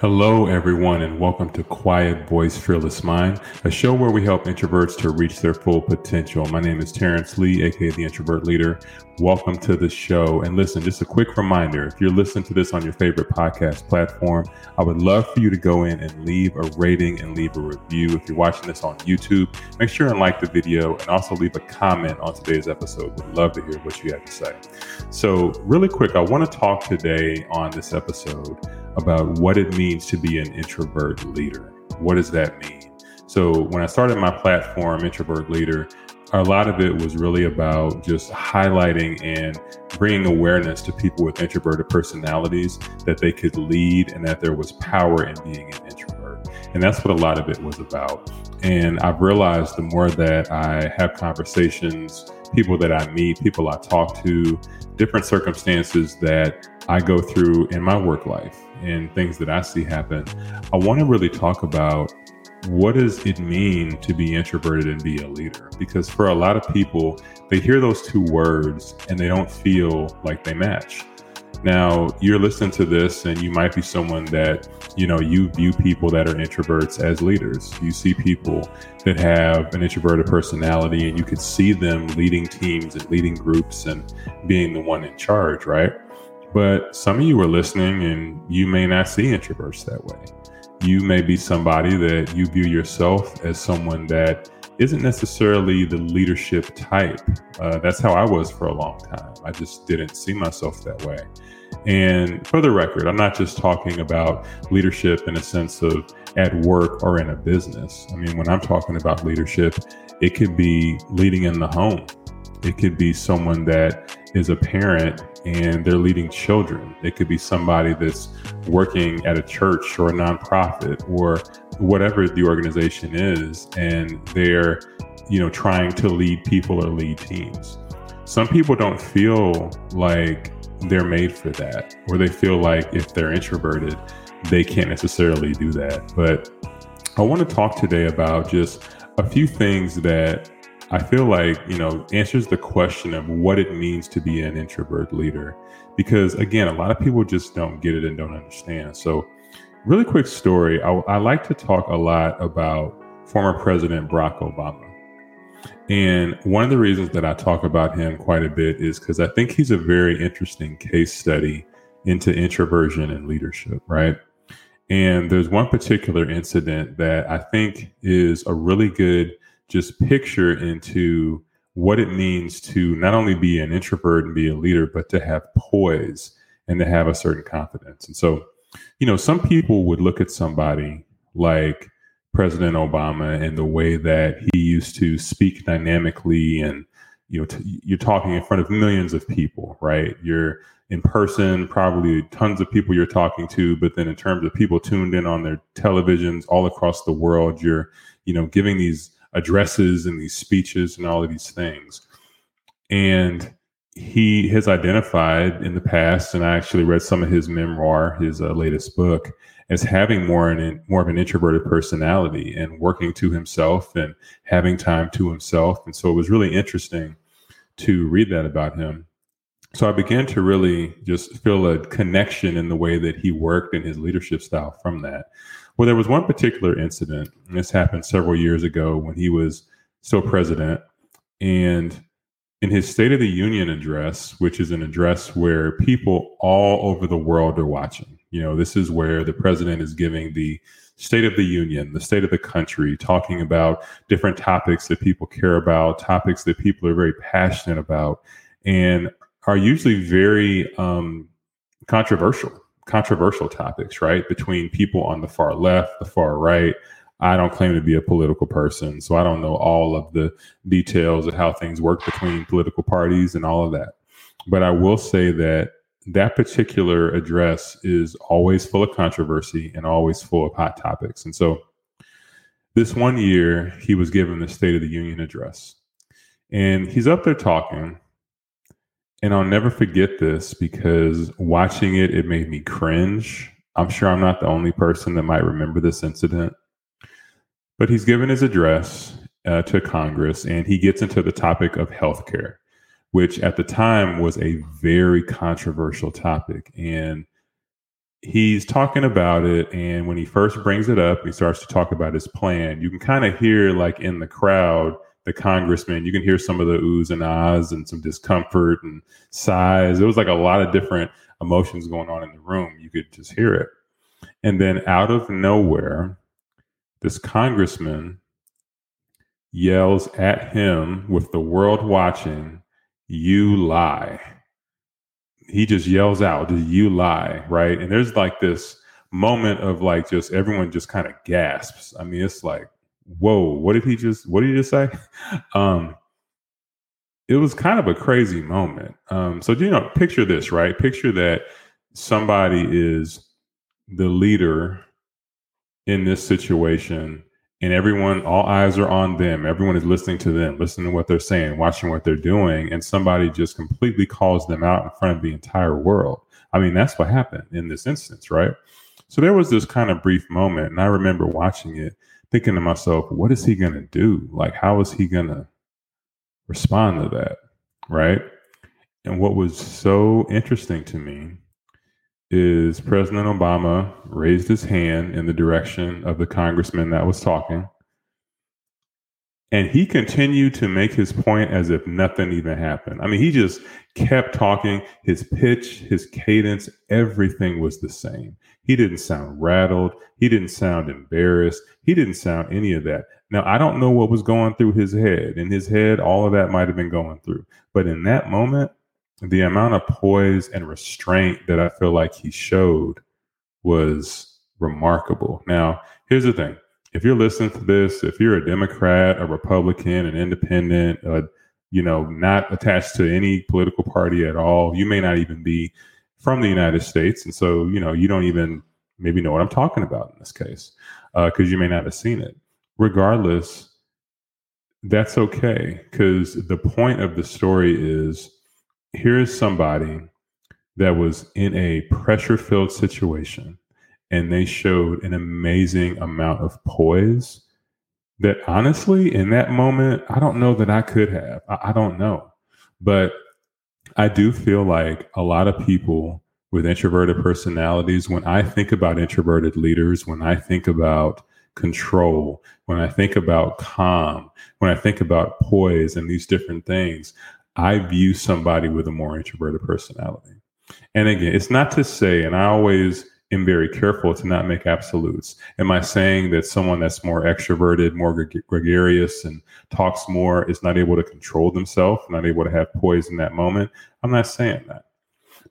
Hello, everyone, and welcome to Quiet Voice Fearless Mind, a show where we help introverts to reach their full potential. My name is Terrence Lee, aka the Introvert Leader. Welcome to the show. And listen, just a quick reminder if you're listening to this on your favorite podcast platform, I would love for you to go in and leave a rating and leave a review. If you're watching this on YouTube, make sure and like the video and also leave a comment on today's episode. Would love to hear what you have to say. So, really quick, I want to talk today on this episode about what it means to be an introvert leader. What does that mean? So, when I started my platform, Introvert Leader, a lot of it was really about just highlighting and bringing awareness to people with introverted personalities that they could lead and that there was power in being an introvert. And that's what a lot of it was about. And I've realized the more that I have conversations, people that I meet, people I talk to, different circumstances that I go through in my work life and things that I see happen, I want to really talk about what does it mean to be introverted and be a leader? Because for a lot of people, they hear those two words and they don't feel like they match. Now, you're listening to this and you might be someone that, you know, you view people that are introverts as leaders. You see people that have an introverted personality and you could see them leading teams and leading groups and being the one in charge, right? But some of you are listening and you may not see introverts that way. You may be somebody that you view yourself as someone that isn't necessarily the leadership type. Uh, that's how I was for a long time. I just didn't see myself that way. And for the record, I'm not just talking about leadership in a sense of at work or in a business. I mean, when I'm talking about leadership, it could be leading in the home, it could be someone that is a parent and they're leading children. It could be somebody that's working at a church or a nonprofit or whatever the organization is, and they're, you know, trying to lead people or lead teams. Some people don't feel like they're made for that, or they feel like if they're introverted, they can't necessarily do that. But I want to talk today about just a few things that I feel like, you know, answers the question of what it means to be an introvert leader. Because again, a lot of people just don't get it and don't understand. So, really quick story I, I like to talk a lot about former President Barack Obama. And one of the reasons that I talk about him quite a bit is because I think he's a very interesting case study into introversion and leadership, right? And there's one particular incident that I think is a really good just picture into what it means to not only be an introvert and be a leader, but to have poise and to have a certain confidence. And so, you know, some people would look at somebody like President Obama and the way that he used to speak dynamically and you know t- you're talking in front of millions of people right you're in person probably tons of people you're talking to but then in terms of people tuned in on their televisions all across the world you're you know giving these addresses and these speeches and all of these things. And he has identified in the past, and I actually read some of his memoir, his uh, latest book, as having more an more of an introverted personality and working to himself and having time to himself. And so it was really interesting to read that about him. So I began to really just feel a connection in the way that he worked and his leadership style from that. Well, there was one particular incident, and this happened several years ago when he was still president. And in his State of the Union address, which is an address where people all over the world are watching, you know, this is where the president is giving the State of the Union, the state of the country, talking about different topics that people care about, topics that people are very passionate about, and are usually very um, controversial controversial topics, right? Between people on the far left, the far right. I don't claim to be a political person, so I don't know all of the details of how things work between political parties and all of that. But I will say that that particular address is always full of controversy and always full of hot topics. And so this one year, he was given the State of the Union address. And he's up there talking, and I'll never forget this because watching it, it made me cringe. I'm sure I'm not the only person that might remember this incident. But he's given his address uh, to Congress and he gets into the topic of healthcare, which at the time was a very controversial topic. And he's talking about it and when he first brings it up he starts to talk about his plan you can kind of hear like in the crowd the congressman you can hear some of the oohs and ahs and some discomfort and sighs it was like a lot of different emotions going on in the room you could just hear it and then out of nowhere this congressman yells at him with the world watching you lie he just yells out, "Do you lie?" Right? And there's like this moment of like just everyone just kind of gasps. I mean, it's like, whoa, what did he just? What did he just say? um, it was kind of a crazy moment. Um, so do you know, picture this, right? Picture that somebody is the leader in this situation and everyone all eyes are on them everyone is listening to them listening to what they're saying watching what they're doing and somebody just completely calls them out in front of the entire world i mean that's what happened in this instance right so there was this kind of brief moment and i remember watching it thinking to myself what is he going to do like how is he going to respond to that right and what was so interesting to me is President Obama raised his hand in the direction of the congressman that was talking. And he continued to make his point as if nothing even happened. I mean, he just kept talking. His pitch, his cadence, everything was the same. He didn't sound rattled. He didn't sound embarrassed. He didn't sound any of that. Now, I don't know what was going through his head. In his head, all of that might have been going through. But in that moment, the amount of poise and restraint that I feel like he showed was remarkable. Now, here's the thing. If you're listening to this, if you're a Democrat, a Republican, an independent, uh, you know, not attached to any political party at all, you may not even be from the United States. And so, you know, you don't even maybe know what I'm talking about in this case because uh, you may not have seen it. Regardless, that's okay because the point of the story is here's somebody that was in a pressure filled situation and they showed an amazing amount of poise that honestly in that moment i don't know that i could have I, I, don't know but i do feel like a lot of people with introverted personalities when i think about introverted leaders when i think about control when i think about calm when i think about poise and these different things I view somebody with a more introverted personality. And again, it's not to say, and I always am very careful to not make absolutes. Am I saying that someone that's more extroverted, more gregarious, and talks more is not able to control themselves, not able to have poise in that moment? I'm not saying that.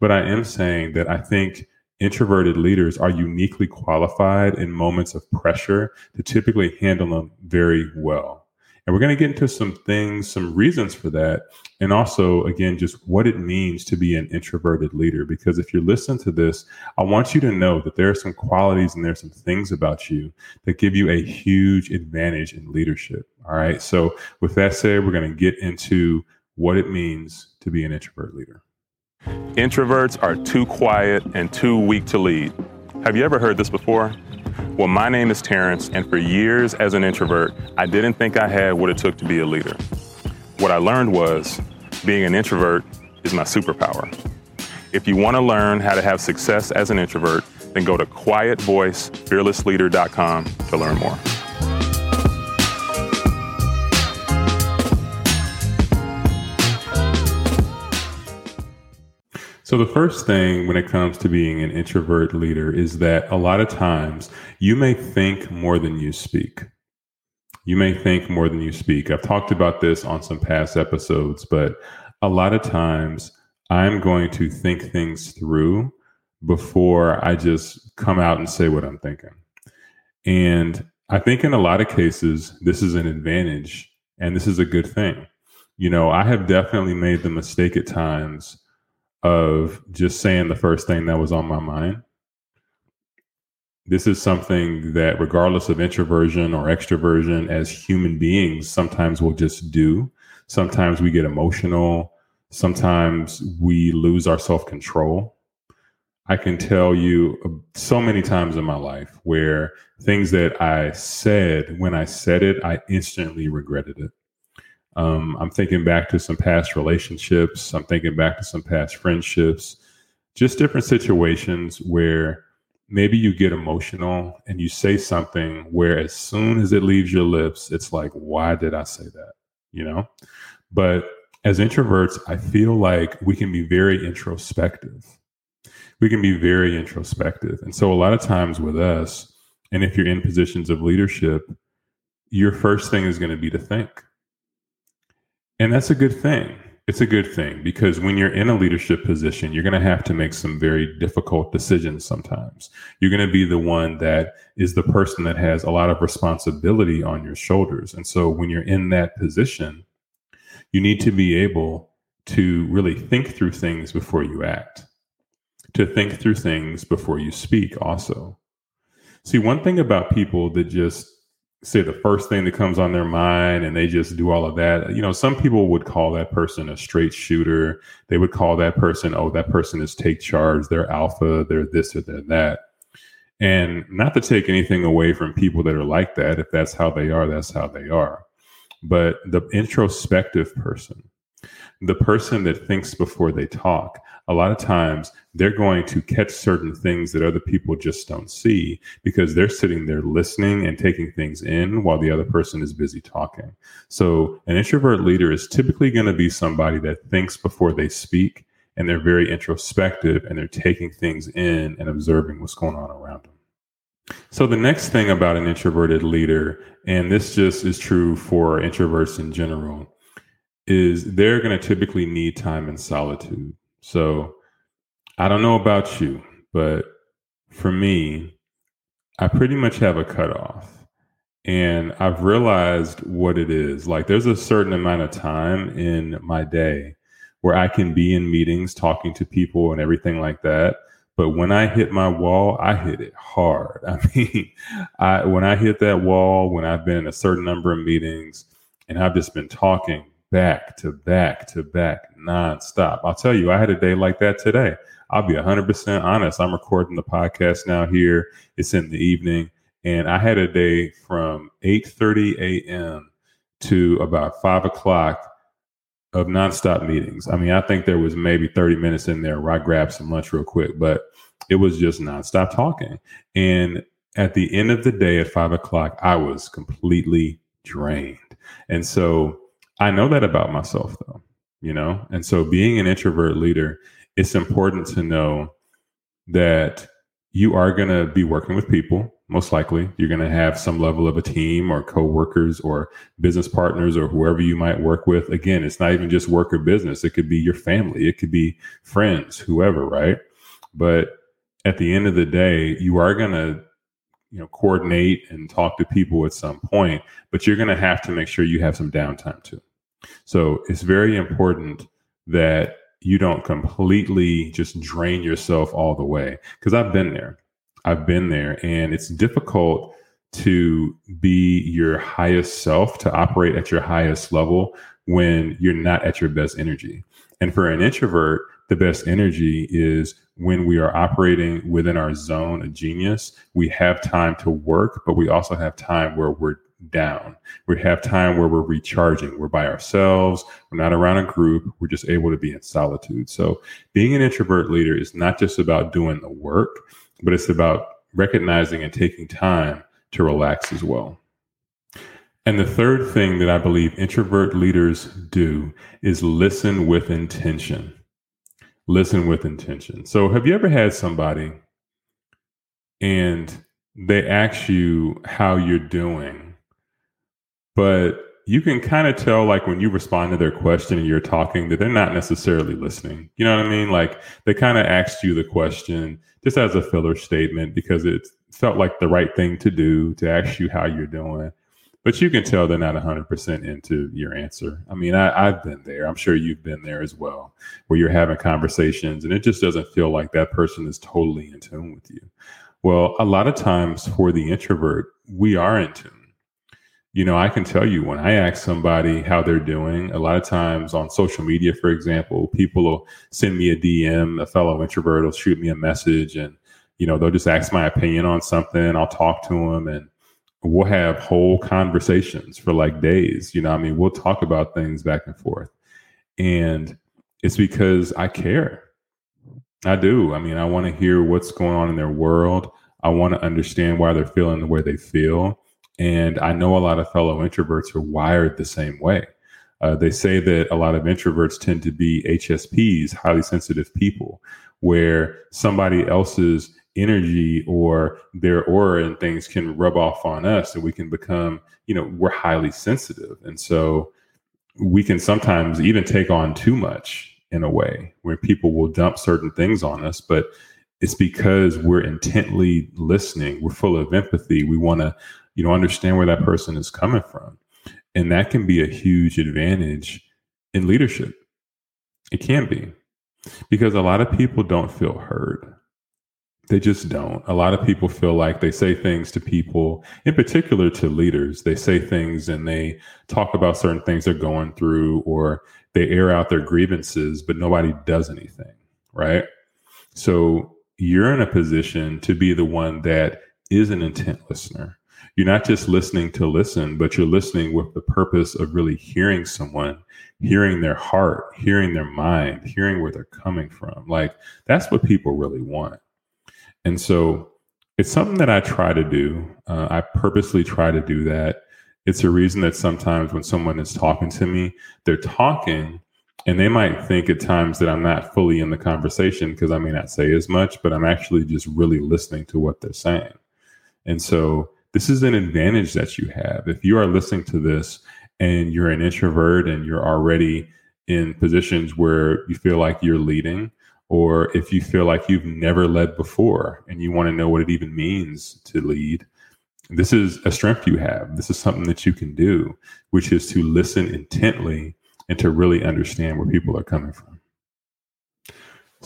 But I am saying that I think introverted leaders are uniquely qualified in moments of pressure to typically handle them very well. And we're going to get into some things, some reasons for that. And also, again, just what it means to be an introverted leader. Because if you listen to this, I want you to know that there are some qualities and there are some things about you that give you a huge advantage in leadership. All right. So, with that said, we're going to get into what it means to be an introvert leader. Introverts are too quiet and too weak to lead. Have you ever heard this before? Well, my name is Terrence, and for years as an introvert, I didn't think I had what it took to be a leader. What I learned was being an introvert is my superpower. If you want to learn how to have success as an introvert, then go to quietvoicefearlessleader.com to learn more. So, the first thing when it comes to being an introvert leader is that a lot of times you may think more than you speak. You may think more than you speak. I've talked about this on some past episodes, but a lot of times I'm going to think things through before I just come out and say what I'm thinking. And I think in a lot of cases, this is an advantage and this is a good thing. You know, I have definitely made the mistake at times of just saying the first thing that was on my mind. This is something that, regardless of introversion or extroversion, as human beings, sometimes we'll just do. Sometimes we get emotional. Sometimes we lose our self control. I can tell you uh, so many times in my life where things that I said, when I said it, I instantly regretted it. Um, I'm thinking back to some past relationships. I'm thinking back to some past friendships, just different situations where maybe you get emotional and you say something where as soon as it leaves your lips, it's like, why did I say that? You know? But as introverts, I feel like we can be very introspective. We can be very introspective. And so a lot of times with us, and if you're in positions of leadership, your first thing is going to be to think. And that's a good thing it's a good thing because when you're in a leadership position, you're going to have to make some very difficult decisions sometimes. You're going to be the one that is the person that has a lot of responsibility on your shoulders. And so when you're in that position, you need to be able to really think through things before you act, to think through things before you speak, also. See, one thing about people that just say the first thing that comes on their mind and they just do all of that. You know, some people would call that person a straight shooter. They would call that person, oh, that person is take charge, they're alpha, they're this or they're that. And not to take anything away from people that are like that. If that's how they are, that's how they are. But the introspective person, the person that thinks before they talk, a lot of times they're going to catch certain things that other people just don't see because they're sitting there listening and taking things in while the other person is busy talking. So, an introvert leader is typically going to be somebody that thinks before they speak and they're very introspective and they're taking things in and observing what's going on around them. So, the next thing about an introverted leader, and this just is true for introverts in general, is they're going to typically need time in solitude. So I don't know about you, but for me, I pretty much have a cutoff. And I've realized what it is. Like there's a certain amount of time in my day where I can be in meetings talking to people and everything like that. But when I hit my wall, I hit it hard. I mean, I when I hit that wall, when I've been in a certain number of meetings and I've just been talking back to back to back nonstop. I'll tell you, I had a day like that today. I'll be 100% honest. I'm recording the podcast now here. It's in the evening and I had a day from 8:30 a.m. to about five o'clock of nonstop meetings. I mean, I think there was maybe 30 minutes in there where I grabbed some lunch real quick, but it was just nonstop talking. And at the end of the day at five o'clock, I was completely drained. And so I know that about myself though, you know? And so being an introvert leader, it's important to know that you are going to be working with people most likely. You're going to have some level of a team or co-workers or business partners or whoever you might work with. Again it's not even just work or business. It could be your family. It could be friends whoever right? But at the end of the day you are going to you know coordinate and talk to people at some point but you're going to have to make sure you have some downtime too so it's very important that you don't completely just drain yourself all the way. Because I've been there. I've been there, and it's difficult to be your highest self, to operate at your highest level when you're not at your best energy. And for an introvert, the best energy is when we are operating within our zone of genius. We have time to work, but we also have time where we're down. We have time where we're recharging. We're by ourselves. We're not around a group. We're just able to be in solitude. So being an introvert leader is not just about doing the work, but it's about recognizing and taking time to relax as well. And the third thing that I believe introvert leaders do is listen with intention. Listen with intention. So, have you ever had somebody and they ask you how you're doing but you can kind of tell like when you respond to their question and you're talking that they're not necessarily listening. You know what I mean? Like they kind of asked you the question just as a filler statement because it felt like the right thing to do to ask you how you're doing. But you can tell they're not 100% into your answer. I mean, I, I've been there. I'm sure you've been there as well, where you're having conversations and it just doesn't feel like that person is totally in tune with you. Well, a lot of times for the introvert, we are in tune you know, I can tell you when I ask somebody how they're doing, a lot of times on social media, for example, people will send me a DM, a fellow introvert will shoot me a message and, you know, they'll just ask my opinion on something. I'll talk to them and we'll have whole conversations for like days. You know, I mean, we'll talk about things back and forth. And it's because I care. I do. I mean, I want to hear what's going on in their world. I want to understand why they're feeling the way they feel. And I know a lot of fellow introverts are wired the same way. Uh, they say that a lot of introverts tend to be HSPs, highly sensitive people, where somebody else's energy or their aura and things can rub off on us and we can become, you know, we're highly sensitive. And so we can sometimes even take on too much in a way where people will dump certain things on us. But it's because we're intently listening, we're full of empathy. We want to, you know, understand where that person is coming from. And that can be a huge advantage in leadership. It can be because a lot of people don't feel heard. They just don't. A lot of people feel like they say things to people, in particular to leaders. They say things and they talk about certain things they're going through or they air out their grievances, but nobody does anything, right? So you're in a position to be the one that is an intent listener. You're not just listening to listen, but you're listening with the purpose of really hearing someone, hearing their heart, hearing their mind, hearing where they're coming from. Like that's what people really want. And so it's something that I try to do. Uh, I purposely try to do that. It's a reason that sometimes when someone is talking to me, they're talking and they might think at times that I'm not fully in the conversation because I may not say as much, but I'm actually just really listening to what they're saying. And so this is an advantage that you have. If you are listening to this and you're an introvert and you're already in positions where you feel like you're leading, or if you feel like you've never led before and you want to know what it even means to lead, this is a strength you have. This is something that you can do, which is to listen intently and to really understand where people are coming from.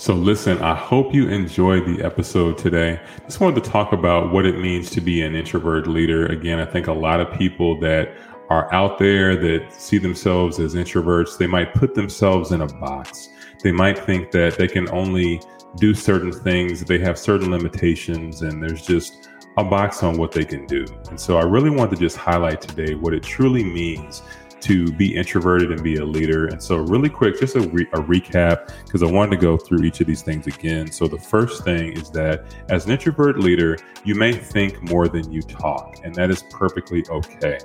So, listen, I hope you enjoyed the episode today. Just wanted to talk about what it means to be an introvert leader. Again, I think a lot of people that are out there that see themselves as introverts, they might put themselves in a box they might think that they can only do certain things, they have certain limitations, and there's just a box on what they can do. And so I really want to just highlight today what it truly means to be introverted and be a leader. And so, really quick, just a, re- a recap, because I wanted to go through each of these things again. So, the first thing is that as an introvert leader, you may think more than you talk, and that is perfectly okay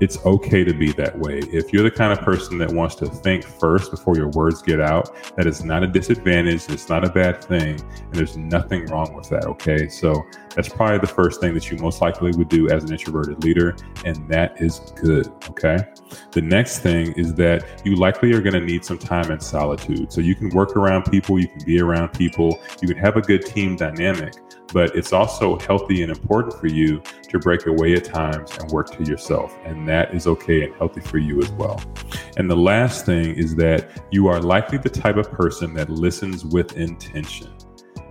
it's okay to be that way. If you're the kind of person that wants to think first before your words get out, that is not a disadvantage. It's not a bad thing. And there's nothing wrong with that. Okay. So that's probably the first thing that you most likely would do as an introverted leader. And that is good. Okay. The next thing is that you likely are going to need some time in solitude. So you can work around people, you can be around people, you can have a good team dynamic but it's also healthy and important for you to break away at times and work to yourself. And that is okay and healthy for you as well. And the last thing is that you are likely the type of person that listens with intention.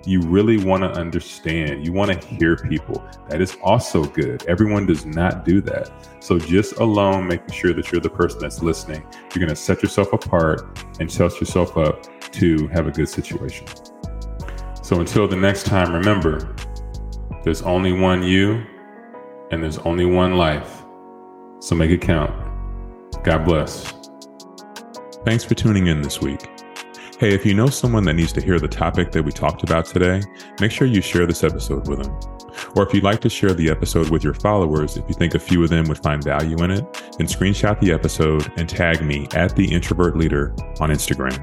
You really want to understand. You want to hear people. That is also good. Everyone does not do that. So, just alone making sure that you're the person that's listening, you're going to set yourself apart and set yourself up to have a good situation. So until the next time, remember there's only one you and there's only one life. So make it count. God bless. Thanks for tuning in this week. Hey, if you know someone that needs to hear the topic that we talked about today, make sure you share this episode with them. Or if you'd like to share the episode with your followers, if you think a few of them would find value in it, then screenshot the episode and tag me at the introvert leader on Instagram.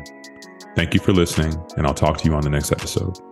Thank you for listening, and I'll talk to you on the next episode.